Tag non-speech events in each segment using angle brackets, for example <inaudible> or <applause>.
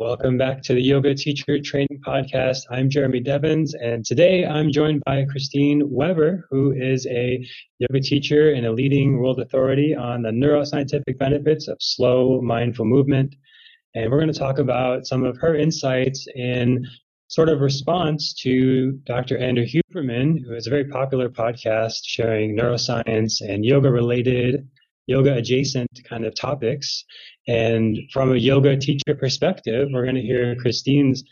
Welcome back to the Yoga Teacher Training Podcast. I'm Jeremy Devins, and today I'm joined by Kristine Weber, who is a yoga teacher and a leading world authority on the neuroscientific benefits of slow, mindful movement. And we're going to talk about some of her insights in sort of response to Dr. Andrew Huberman, who has a very popular podcast sharing neuroscience and yoga related yoga adjacent kind of topics. And from a yoga teacher perspective, we're going to hear Kristine's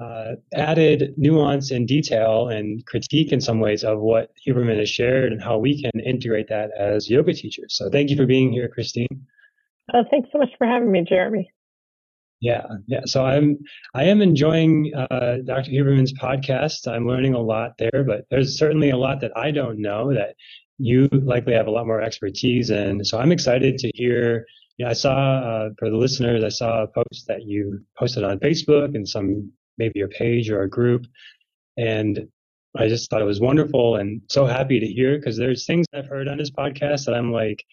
uh, added nuance and detail and critique in some ways of what Huberman has shared and how we can integrate that as yoga teachers. So thank you for being here, Christine. Uh, thanks so much for having me, Jeremy. Yeah, yeah. So I'm I am enjoying uh, Dr. Huberman's podcast. I'm learning a lot there, but there's certainly a lot that I don't know that you likely have a lot more expertise in. So I'm excited to hear. You know, I saw uh, for the listeners, I saw a post that you posted on Facebook and some maybe your page or a group, and I just thought it was wonderful and so happy to hear because there's things I've heard on this podcast that I'm like,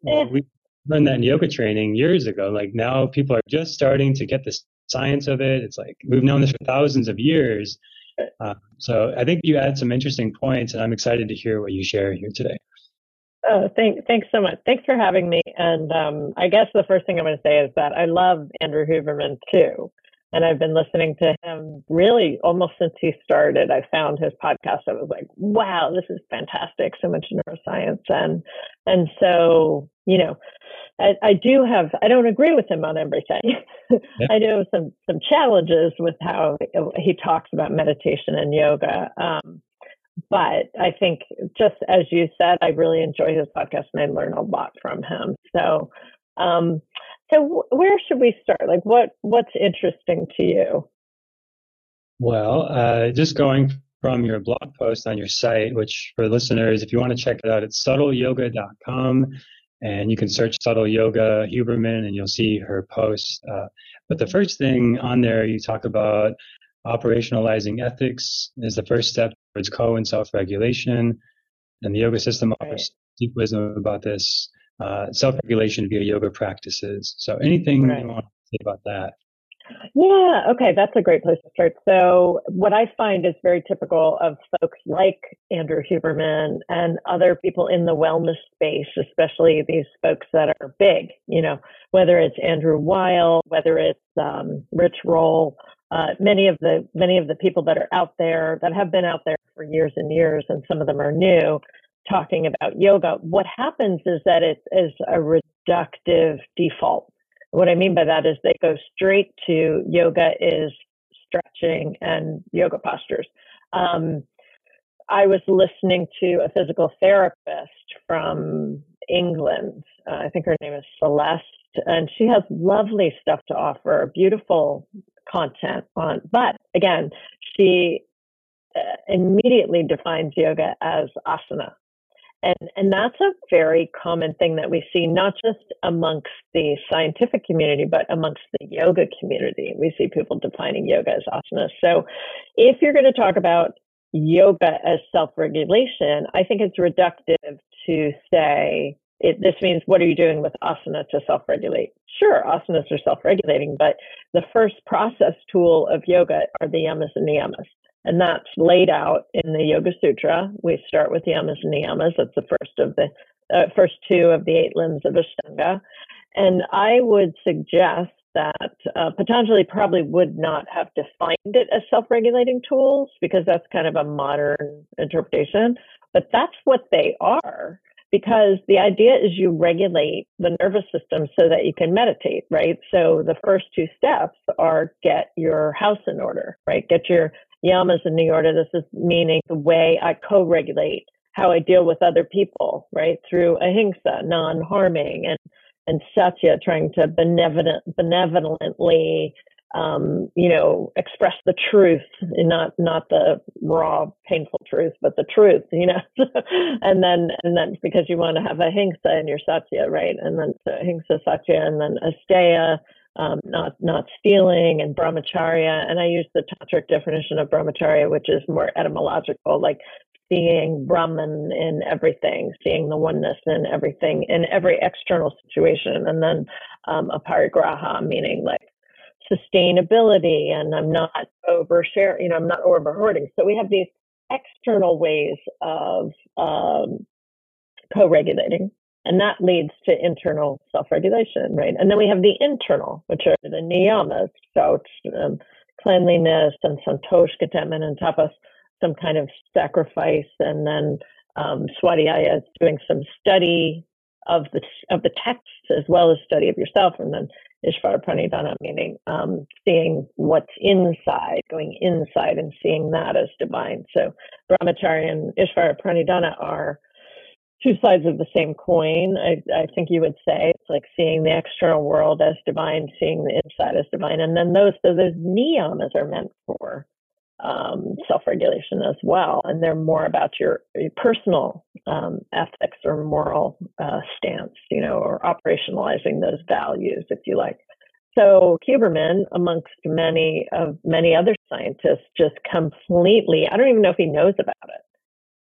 well, we learned that in yoga training years ago. Like now people are just starting to get the science of it. It's like we've known this for thousands of years, uh, so I think you add some interesting points, and I'm excited to hear what you share here today. Oh, thank, thanks so much. Thanks for having me. And um, I guess the first thing I'm going to say is that I love Andrew Huberman too. And I've been listening to him really almost since he started. I found his podcast. I was like, wow, this is fantastic. So much neuroscience. And, and so, you know, I, I do have, I don't agree with him on everything. Yeah. <laughs> I know some, some challenges with how he talks about meditation and yoga. Um, but I think just as you said, I really enjoy his podcast and I learn a lot from him. So, um, so where should we start? Like what, what's interesting to you? Well, uh, just going from your blog post on your site, which for listeners, if you want to check it out, it's subtleyoga.com and you can search subtle yoga huberman and you'll see her posts. Uh, but the first thing on there you talk about operationalizing ethics is the first step towards co and self-regulation. And the yoga system offers deep wisdom about this uh, self-regulation via yoga practices. So anything right. you want to say about that yeah, okay, that's a great place to start. So, what I find is very typical of folks like Andrew Huberman and other people in the wellness space, especially these folks that are big, you know, whether it's Andrew Weil, whether it's um, Rich Roll, uh, many of the many of the people that are out there that have been out there for years and years, and some of them are new, talking about yoga. What happens is that it is a reductive default what I mean by that is they go straight to yoga is stretching and yoga postures. Um, I was listening to a physical therapist from England. Uh, I think her name is Celeste, and she has lovely stuff to offer, beautiful content on. But again, she uh, immediately defines yoga as asana. And, and that's a very common thing that we see, not just amongst the scientific community, but amongst the yoga community. We see people defining yoga as asana. So if you're going to talk about yoga as self regulation, I think it's reductive to say, it, this means what are you doing with asana to self regulate? Sure, asanas are self regulating, but the first process tool of yoga are the yamas and niyamas. And that's laid out in the Yoga Sutra. We start with yamas and niyamas. That's the first of the uh, first two of the eight limbs of Ashtanga. And I would suggest that uh, Patanjali probably would not have defined it as self-regulating tools because that's kind of a modern interpretation. But that's what they are because the idea is you regulate the nervous system so that you can meditate, right? So the first two steps are get your house in order, right? Get your yamas in niyamas. This is meaning the way I co-regulate how I deal with other people, right? Through ahimsa, non-harming, and and satya, trying to benevolent, benevolently, um, you know, express the truth, not not the raw, painful truth, but the truth, you know. <laughs> and then and then because you want to have ahimsa in your satya, right? And then ahimsa, satya, and then asteya um, not not stealing and brahmacharya. And I use the tantric definition of brahmacharya, which is more etymological, like seeing Brahman in everything, seeing the oneness in everything, in every external situation, and then um, aparigraha, meaning like sustainability and I'm not overshare, you know, I'm not over hoarding. So we have these external ways of um, co-regulating and that leads to internal self-regulation, right? And then we have the internal, which are the niyamas, so um, cleanliness and santosh, contentment, and tapas, some kind of sacrifice, and then um, Swadhyaya is doing some study of the of the text as well as study of yourself, and then Ishvara Pranidhana, meaning um, seeing what's inside, going inside and seeing that as divine. So Brahmacharya and Ishvara Pranidhana are two sides of the same coin. I, I think you would say it's like seeing the external world as divine, seeing the inside as divine, and then those so those niyamas are meant for um, self-regulation as well, and they're more about your, your personal um, ethics or moral uh, stance, you know, or operationalizing those values, if you like. So Huberman, amongst many of many other scientists, just completely, I don't even know if he knows about it,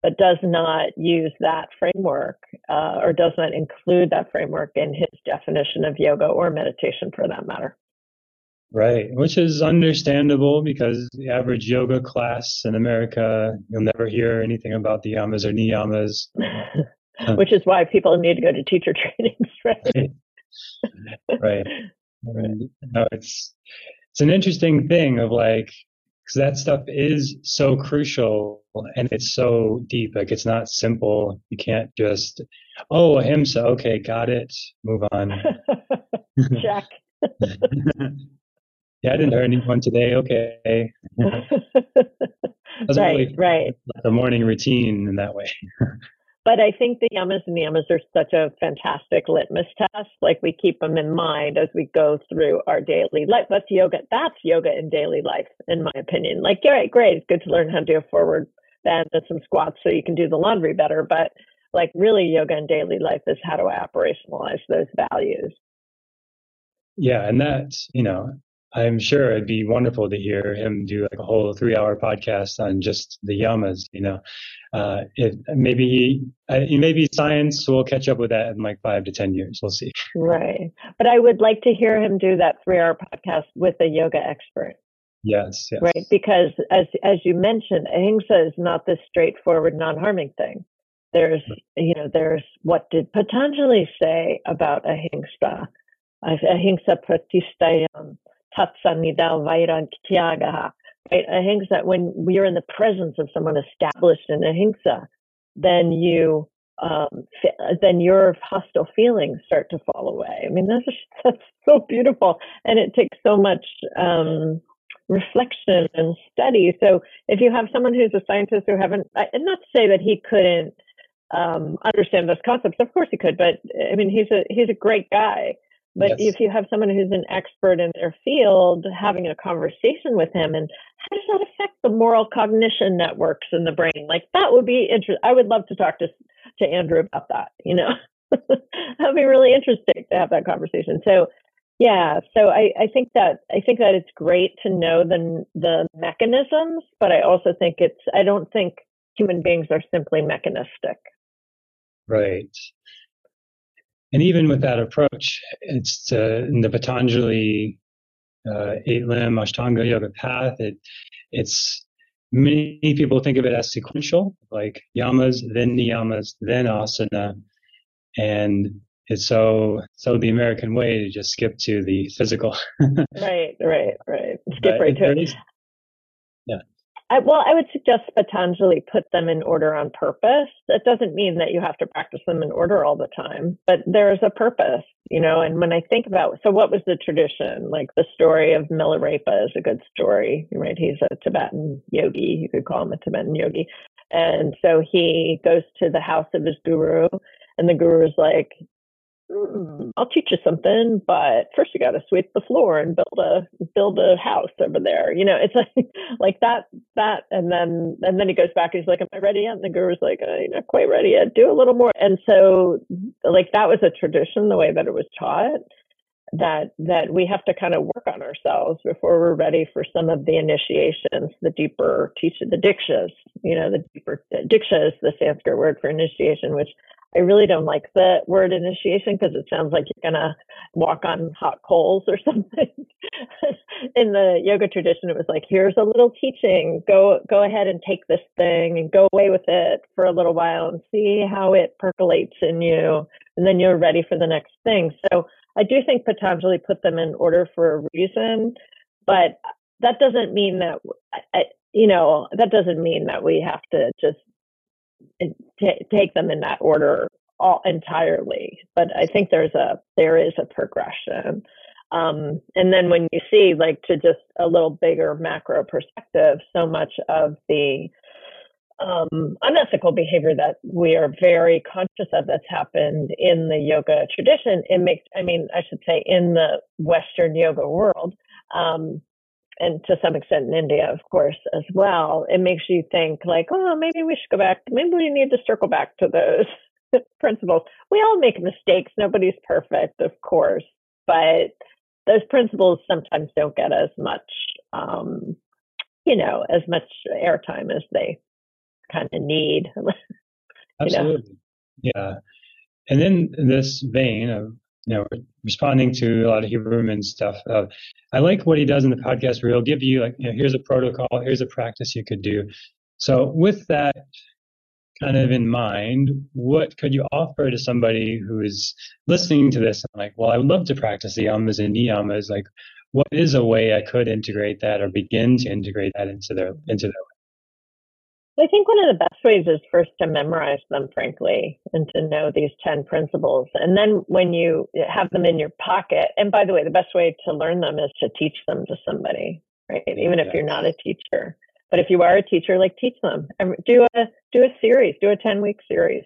but does not use that framework uh, or does not include that framework in his definition of yoga or meditation for that matter. Right, which is understandable because the average yoga class in America, you'll never hear anything about the yamas or niyamas. <laughs> which is why people need to go to teacher <laughs> trainings, right? right. right. No, it's it's an interesting thing of like because that stuff is so crucial and it's so deep. Like it's not simple. You can't just oh ahimsa. Okay, got it. Move on. <laughs> Check. <laughs> Yeah, I didn't hurt anyone today. Okay. <laughs> right, really right. The morning routine in that way. but I think the yamas and niyamas are such a fantastic litmus test. Like we keep them in mind as we go through our daily life. That's yoga. That's yoga in daily life, in my opinion. Like, all right, great. It's good to learn how to do a forward and some squats so you can do the laundry better. But like, really, yoga in daily life is how do I operationalize those values? Yeah, and that's you know I'm sure it'd be wonderful to hear him do like a whole three hour podcast on just the yamas, you know. Uh, it, maybe he, uh, maybe science will catch up with that in like five to 10 years. We'll see. Right. But I would like to hear him do that three hour podcast with a yoga expert. Yes, yes. Right. Because as, as you mentioned, ahimsa is not this straightforward non-harming thing. There's, you know, there's what did Patanjali say about ahimsa? Ahimsa pratishtayam tatsanida vairantyaga. Right? Ahimsa, when you're in the presence of someone established in ahimsa, then you um, then your hostile feelings start to fall away. I mean, <laughs> that's that's so beautiful, and it takes so much um, reflection and study. So, if you have someone who's a scientist who haven't, and not to say that he couldn't um, understand those concepts, of course he could, but I mean, he's a he's a great guy. But yes. if you have someone who's an expert in their field, having a conversation with him, and how does that affect the moral cognition networks in the brain? Like that would be interesting. I would love to talk to to Andrew about that. You know, <laughs> that'd be really interesting to have that conversation. So, yeah. So I, I think that I think that it's great to know the the mechanisms, but I also think it's I don't think human beings are simply mechanistic. Right. And even with that approach, it's uh, in the Patanjali uh, eight limb Ashtanga yoga path. It, it's many people think of it as sequential, like yamas, then niyamas, then asana, and it's so so the American way to just skip to the physical. <laughs> right, right, right. Skip but right to it. Yeah. I, well, I would suggest Patanjali put them in order on purpose. That doesn't mean that you have to practice them in order all the time, but there's a purpose, you know. And when I think about, so what was the tradition? Like the story of Milarepa is a good story, right? He's a Tibetan yogi. You could call him a Tibetan yogi. And so he goes to the house of his guru, and the guru is like, I'll teach you something, but first you got to sweep the floor and build a build a house over there. You know, it's <laughs> like like that that, and then and then he goes back. and He's like, "Am I ready yet?" And the guru's like, uh, "You're not quite ready yet. Do a little more." And so, like that was a tradition, the way that it was taught. That that we have to kind of work on ourselves before we're ready for some of the initiations, the deeper teaching, the dikshas. You know, the deeper diksha is the Sanskrit word for initiation, which I really don't like the word initiation because it sounds like you're going to walk on hot coals or <laughs> something. in the yoga tradition, it was like, here's a little teaching. Go go ahead and take this thing and go away with it for a little while and see how it percolates in you, and then you're ready for the next thing. So I do think Patanjali put them in order for a reason, but that doesn't mean that you know that doesn't mean that we have to just t- take them in that order all entirely. But I think there's a there is a progression. Um, and then when you see like to just a little bigger macro perspective, so much of the um, unethical behavior that we are very conscious of that's happened in the yoga tradition, it makes, I mean, I should say in the Western yoga world, um, and to some extent in India, of course, as well, it makes you think like, oh, maybe we should go back. Maybe we need to circle back to those <laughs> principles. We all make mistakes. Nobody's perfect, of course, but those principles sometimes don't get as much, um, you know, as much airtime as they kind of need. <laughs> Absolutely. Know? Yeah. And then this vein of, you know, responding to a lot of Huberman stuff, uh, I like what he does in the podcast where he'll give you like, you know, here's a protocol, here's a practice you could do. So with that kind of in mind, what could you offer to somebody who is listening to this and like, well, I would love to practice the yamas and niyamas. Like, what is a way I could integrate that or begin to integrate that into their into their I think one of the best ways is first to memorize them, frankly, and to know these 10 principles. And then when you have them in your pocket, and by the way, the best way to learn them is to teach them to somebody, right? Even if you're not a teacher. But if you are a teacher, like teach them. Do a do a series, do a 10 week series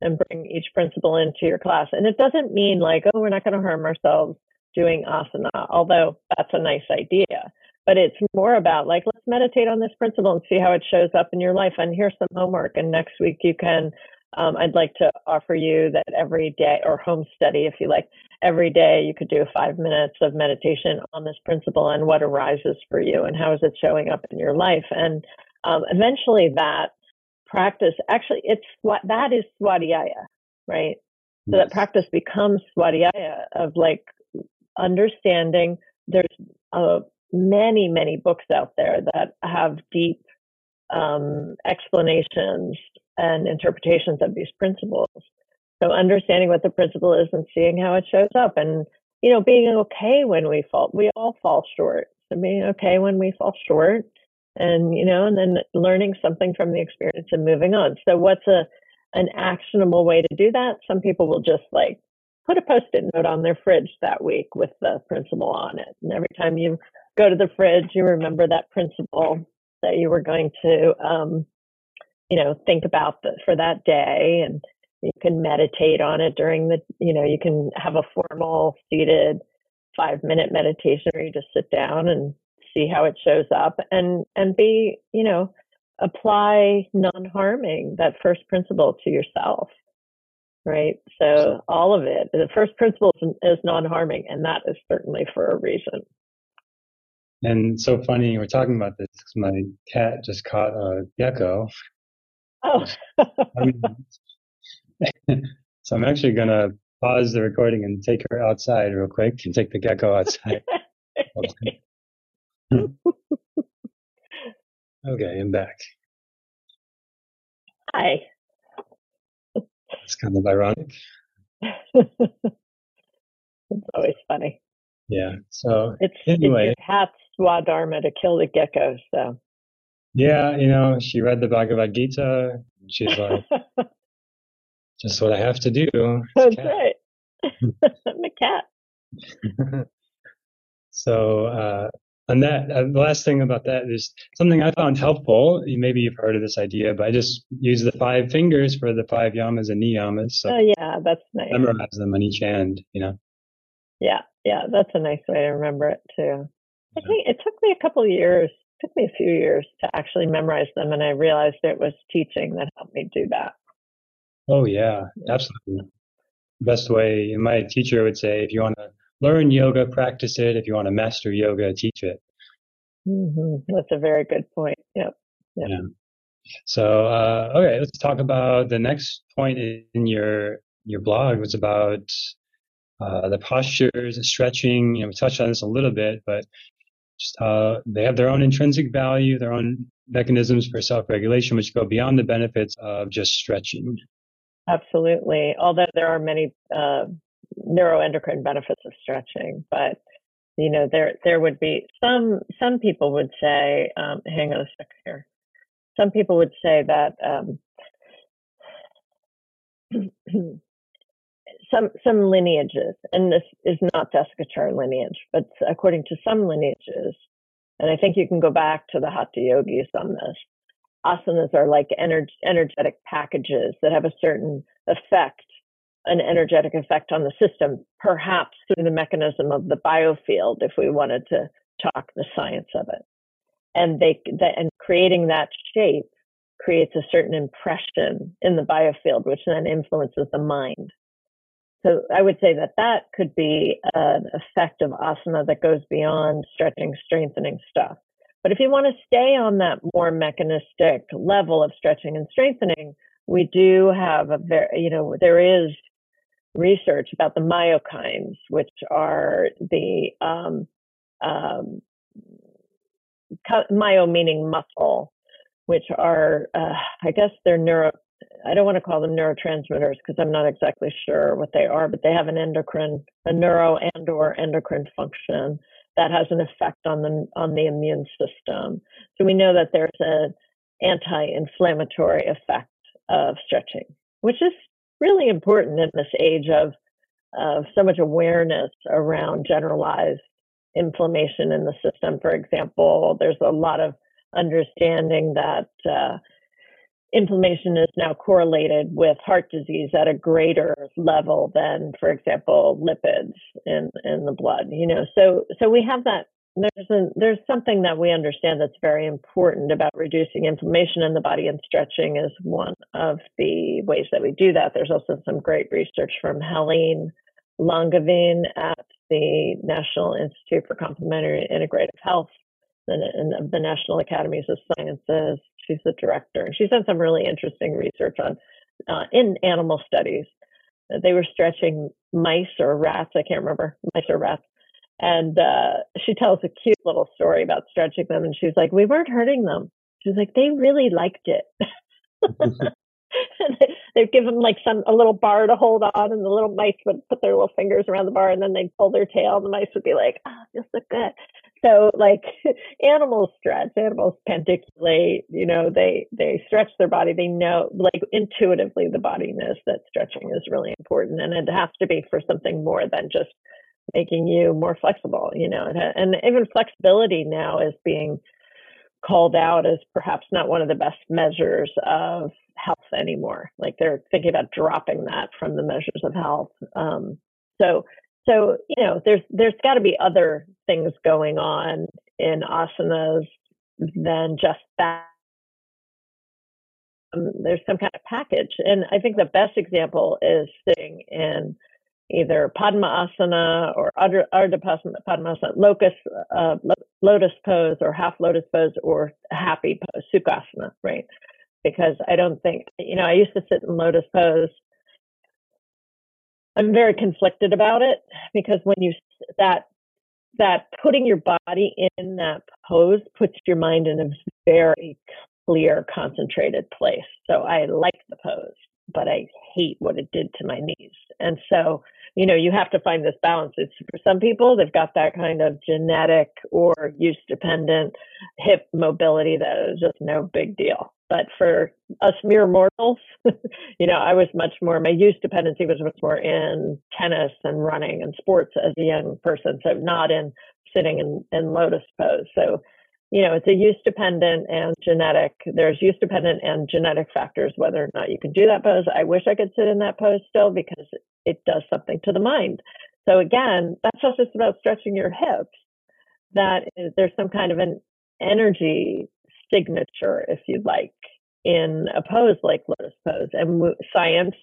and bring each principle into your class. And it doesn't mean like, oh, we're not going to harm ourselves doing asana, although that's a nice idea. But it's more about like, let's meditate on this principle and see how it shows up in your life. And here's some homework. And next week you can um, I'd like to offer you that every day, or home study if you like, every day you could do five minutes of meditation on this principle and what arises for you and how is it showing up in your life. And um, eventually that practice, actually, it's what that is swadhyaya, right? So that practice becomes swadhyaya of like understanding there's uh, many, many books out there that have deep um, explanations and interpretations of these principles. So understanding what the principle is and seeing how it shows up and, you know, being okay when we fall, we all fall short. So being okay when we fall short and, you know, and then learning something from the experience and moving on. So what's a, an actionable way to do that? Some people will just like put a post-it note on their fridge that week with the principle on it. And every time you go to the fridge, you remember that principle that you were going to, um, you know, think about the, for that day and you can meditate on it during the, you know, you can have a formal seated five minute meditation where you just sit down and see how it shows up and, and be, you know, apply non-harming, that first principle to yourself. Right. So all of it, the first principle is non-harming and that is certainly for a reason. And so funny, we're talking about this because my cat just caught a gecko. Oh. <laughs> <laughs> so I'm actually going to pause the recording and take her outside real quick and take the gecko outside. <laughs> okay, I'm back. Hi. It's kind of ironic. it's always funny. Yeah. So it's anyway, it's swadharma to kill the gecko. So yeah, you know, she read the Bhagavad Gita. She's like, <laughs> just what I have to do. That's right. <laughs> I'm a cat. <laughs> so, uh, on that, uh, the last thing about that is something I found helpful. Maybe you've heard of this idea, but I just use the five fingers for the five yamas and niyamas. So oh yeah, that's nice. Memorize them on each hand, you know. Yeah, yeah, that's a nice way to remember it too. I think it took me a couple years took me a few years to actually memorize them, and I realized it was teaching that helped me do that. Oh yeah, absolutely. Best way, my teacher would say, if you want to learn yoga, practice it. If you want to master yoga, teach it. Mm-hmm. That's a very good point. Yep. yep. Yeah. So, uh, okay, let's talk about the next point in your your blog was about uh, the postures, and stretching. You know, we touched on this a little bit, but just uh, they have their own intrinsic value, their own mechanisms for self-regulation, which go beyond the benefits of just stretching. Absolutely. Although there are many uh, neuroendocrine benefits of stretching, but you know there there would be some some people would say, um, hang on a sec here. Some people would say that um, <clears throat> some some lineages, and this is not Desikachar lineage, but according to some lineages, and I think you can go back to the Hatha yogis on this. Asanas are like ener- energetic packages that have a certain effect, an energetic effect on the system, perhaps through the mechanism of the biofield, if we wanted to talk the science of it. And they, and creating that shape creates a certain impression in the biofield, which then influences the mind. So I would say that that could be an effect of asana that goes beyond stretching, strengthening stuff. But if you want to stay on that more mechanistic level of stretching and strengthening, we do have a very, you know, there is research about the myokines, which are the um, um, myo meaning muscle, which are, uh, I guess they're neuro, I don't want to call them neurotransmitters because I'm not exactly sure what they are, but they have an endocrine, a neuro and or endocrine function that has an effect on the on the immune system. So we know that there's an anti-inflammatory effect of stretching, which is really important in this age of of so much awareness around generalized inflammation in the system. For example, there's a lot of understanding that uh, inflammation is now correlated with heart disease at a greater level than, for example, lipids in, in the blood. You know, so so we have that. There's a, there's something that we understand that's very important about reducing inflammation in the body, and stretching is one of the ways that we do that. There's also some great research from Helene Langevin at the National Institute for Complementary Integrative Health and of the National Academies of Sciences. She's the director, and she's done some really interesting research on uh, in animal studies. They were stretching mice or rats. I can't remember mice or rats. And uh, she tells a cute little story about stretching them, and she's like, "We weren't hurting them." She's like, "They really liked it." <laughs> <laughs> they'd give them like some a little bar to hold on, and the little mice would put their little fingers around the bar, and then they'd pull their tail, and the mice would be like, "Ah, oh, feels so good." So, like <laughs> animals stretch, animals pandiculate. You know, they they stretch their body. They know, like intuitively, the body knows that stretching is really important, and it has to be for something more than just making you more flexible. You know, and even flexibility now is being called out as perhaps not one of the best measures of health anymore. Like they're thinking about dropping that from the measures of health. Um, so, so you know, there's there's got to be other things going on in asanas than just that. Um, there's some kind of package, and I think the best example is sitting in either Padmasana or Ardha Padmasana, locus, uh, lotus pose or half lotus pose or happy pose, Sukhasana, right? Because I don't think, you know, I used to sit in lotus pose. I'm very conflicted about it because when you, that, that putting your body in that pose puts your mind in a very clear, concentrated place. So I like the pose, but I hate what it did to my knees. And so you know, you have to find this balance. It's for some people, they've got that kind of genetic or use dependent hip mobility that is just no big deal. But for us mere mortals, <laughs> you know, I was much more, my use dependency was much more in tennis and running and sports as a young person. So not in sitting in, in lotus pose. So you know, it's a use dependent and genetic. There's use dependent and genetic factors whether or not you can do that pose. I wish I could sit in that pose still because it does something to the mind. So again, that's not just about stretching your hips. That is, there's some kind of an energy signature, if you'd like, in a pose like lotus pose. And science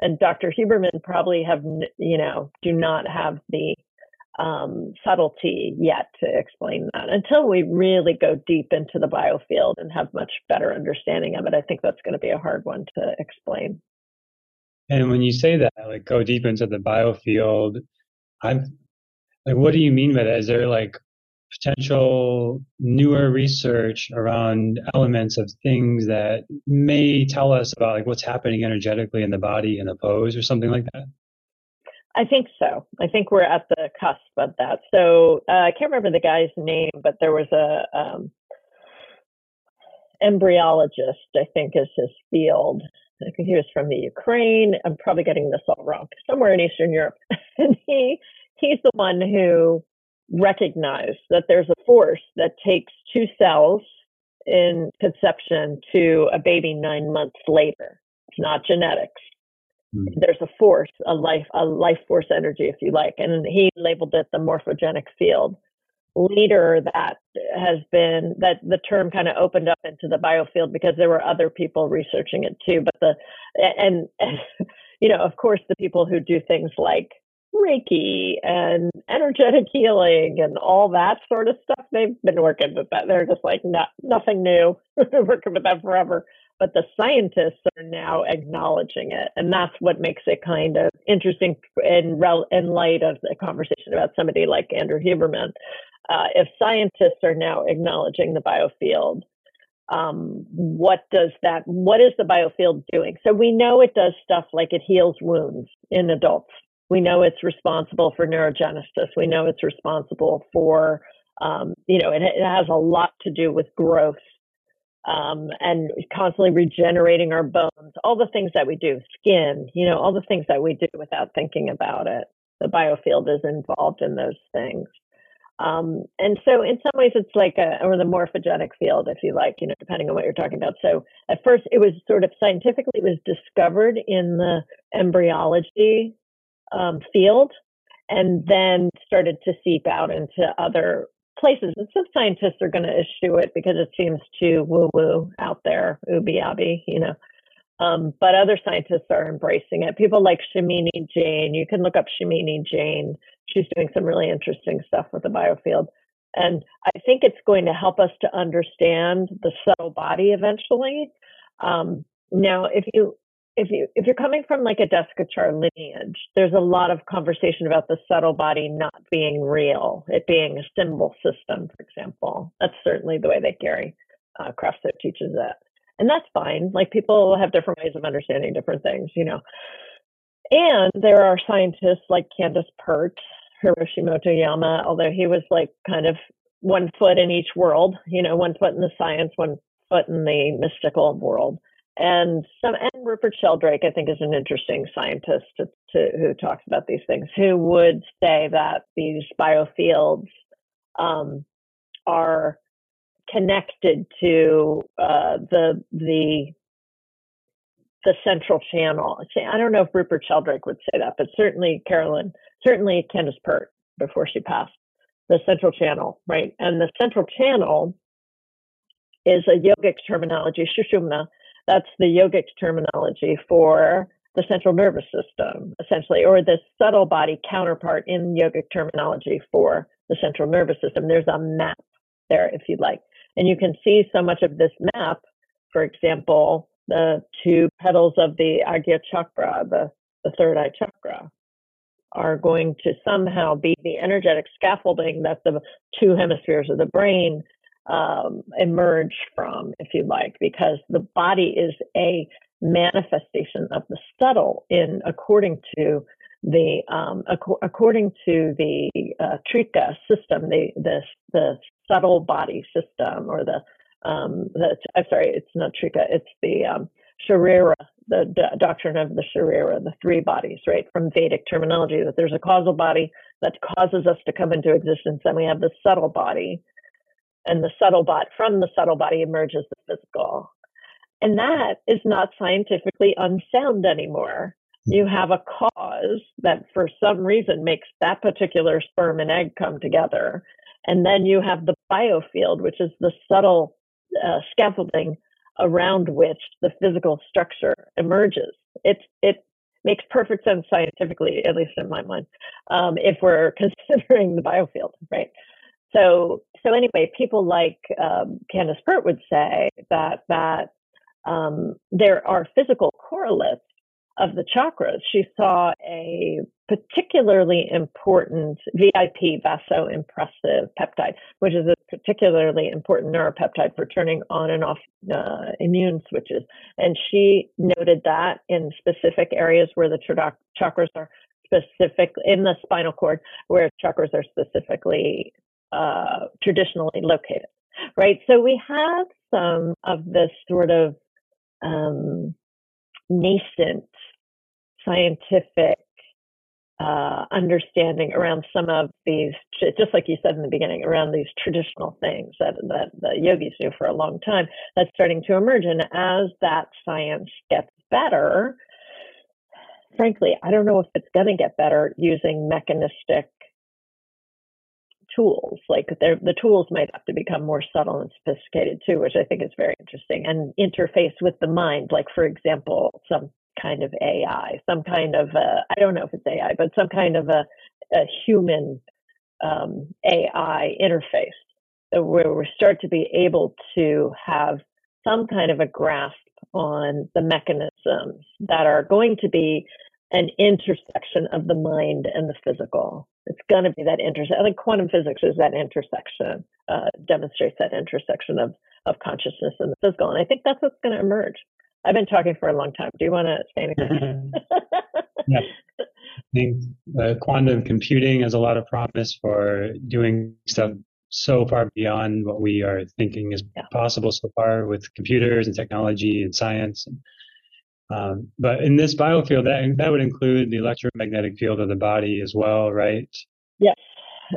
and Dr. Huberman probably have, you know, do not have the um, subtlety yet to explain that. Until we really go deep into the biofield and have much better understanding of it, I think that's going to be a hard one to explain. And when you say that, like go deep into the biofield, I'm like, what do you mean by that? Is there like potential newer research around elements of things that may tell us about like what's happening energetically in the body in a pose or something like that? I think so. I think we're at the cusp of that. So uh, I can't remember the guy's name, but there was a um, embryologist, I think is his field. I think he was from the Ukraine. I'm probably getting this all wrong. Somewhere in Eastern Europe, <laughs> and he he's the one who recognized that there's a force that takes two cells in conception to a baby nine months later. It's not genetics. Hmm. There's a force, a life, a life force energy, if you like, and he labeled it the morphogenic field. Later, that has been that the term kind of opened up into the biofield because there were other people researching it too. But the and, and <laughs> you know, of course, the people who do things like Reiki and energetic healing and all that sort of stuff. They've been working with that. They're just like, not, nothing new. <laughs> working with that forever. But the scientists are now acknowledging it. And that's what makes it kind of interesting in, in light of the conversation about somebody like Andrew Huberman. Uh, if scientists are now acknowledging the biofield, um, what does that, what is the biofield doing? So we know it does stuff like it heals wounds in adults we know it's responsible for neurogenesis. We know it's responsible for, um, you know, it, it, has a lot to do with growth um, and constantly regenerating our bones, all the things that we do, skin, you know, all the things that we do without thinking about it. The biofield is involved in those things. Um, and so in some ways it's like a, or the morphogenic field, if you like, you know, depending on what you're talking about. So at first it was sort of scientifically, it was discovered in the embryology um, field and then started to seep out into other places. And some scientists are going to issue it because it seems too woo woo out there, ooby abby, you know. Um, but other scientists are embracing it. People like Shamini Jain. You can look up Shamini Jain. She's doing some really interesting stuff with the biofield. And I think it's going to help us to understand the subtle body eventually. Um, now, if you if you if you're coming from like a Deska lineage, there's a lot of conversation about the subtle body not being real, it being a symbol system, for example. That's certainly the way that Gary uh, Kraftsow teaches it, and that's fine. Like people have different ways of understanding different things, you know. And there are scientists like Candace Pert, Hiroshi Motoyama, although he was like kind of one foot in each world, you know, one foot in the science, one foot in the mystical world and some and Rupert Sheldrake, I think, is an interesting scientist to, to, who talks about these things. Who would say that these biofields um, are connected to uh, the the the central channel. I don't know if Rupert Sheldrake would say that, but certainly Carolyn, certainly Candace Pert before she passed, the central channel, right? And the central channel is a yogic terminology, Sushumna, that's the yogic terminology for the central nervous system, essentially, or the subtle body counterpart in yogic terminology for the central nervous system. There's a map there, if you'd like. And you can see so much of this map, for example, the two petals of the Agya chakra, the, the third eye chakra, are going to somehow be the energetic scaffolding that the two hemispheres of the brain um, emerge from, if you like, because the body is a manifestation of the subtle in according to the um, ac- according to the uh, Trika system, the, the the subtle body system, or the um, I'm sorry, it's not Trika, it's the um, Sharira, the d- doctrine of the Sharira, the three bodies, right? From Vedic terminology, that there's a causal body that causes us to come into existence, and we have the subtle body and the subtle body from the subtle body emerges the physical. And that is not scientifically unsound anymore. Hmm. you have a cause that for some reason makes that particular sperm and egg come together. And then you have the biofield which is the subtle uh, scaffolding around which the physical structure emerges. It it makes perfect sense scientifically at least in my mind um, if we're <laughs> considering the biofield right so, so anyway, people like um, Candace Pert would say that that um, there are physical correlates of the chakras, she saw a particularly important VIP vasoimpressive peptide, which is a particularly important neuropeptide for turning on and off uh, immune switches. And she noted that in specific areas where the chakras are specific in the spinal cord, where chakras are specifically uh, traditionally located. Right. So we have some of this sort of um, nascent scientific uh, understanding around some of these, just like you said in the beginning, around these traditional things that, that the yogis knew for a long time, that's starting to emerge. And as that science gets better, frankly, I don't know if it's going to get better using mechanistic tools. Like the tools might have to become more subtle and sophisticated too, which I think is very interesting, and interface with the mind. Like for example, some kind of AI, some kind of I don't know if it's AI, but some kind of a, a human um, AI interface where we start to be able to have some kind of a grasp on the mechanisms that are going to be an intersection of the mind and the physical. It's going to be that intersection. I think quantum physics is that intersection, uh, demonstrates that intersection of, of consciousness and the physical. And I think that's what's going to emerge. I've been talking for a long time. Do you want to say anything? <laughs> yeah. I think uh, quantum computing has a lot of promise for doing stuff so far beyond what we are thinking is yeah. possible so far with computers and technology and science. And, um, but in this biofield, that that would include the electromagnetic field of the body as well, right? Yes,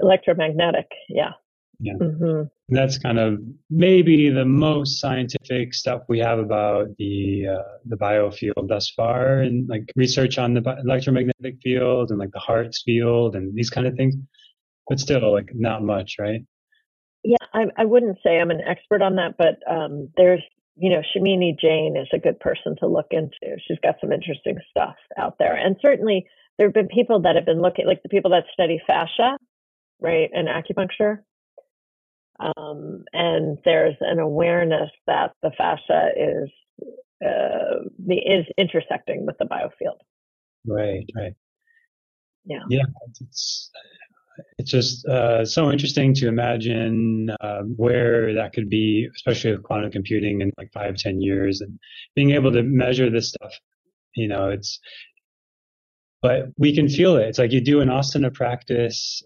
electromagnetic. Yeah. Yeah. Mm-hmm. That's kind of maybe the most scientific stuff we have about the uh, the biofield thus far, and like research on the electromagnetic field and like the heart's field and these kind of things. But still, like not much, right? Yeah, I, I wouldn't say I'm an expert on that, but um, there's you know, Shamini Jain is a good person to look into. She's got some interesting stuff out there. And certainly there have been people that have been looking, like the people that study fascia, right, and acupuncture. Um, and there's an awareness that the fascia is uh, the is intersecting with the biofield. Right, right. Yeah. Yeah, it's it's just uh, so interesting to imagine uh, where that could be, especially with quantum computing in like five, ten years, and being able to measure this stuff. You know, it's, but we can feel it. It's like you do an asana practice,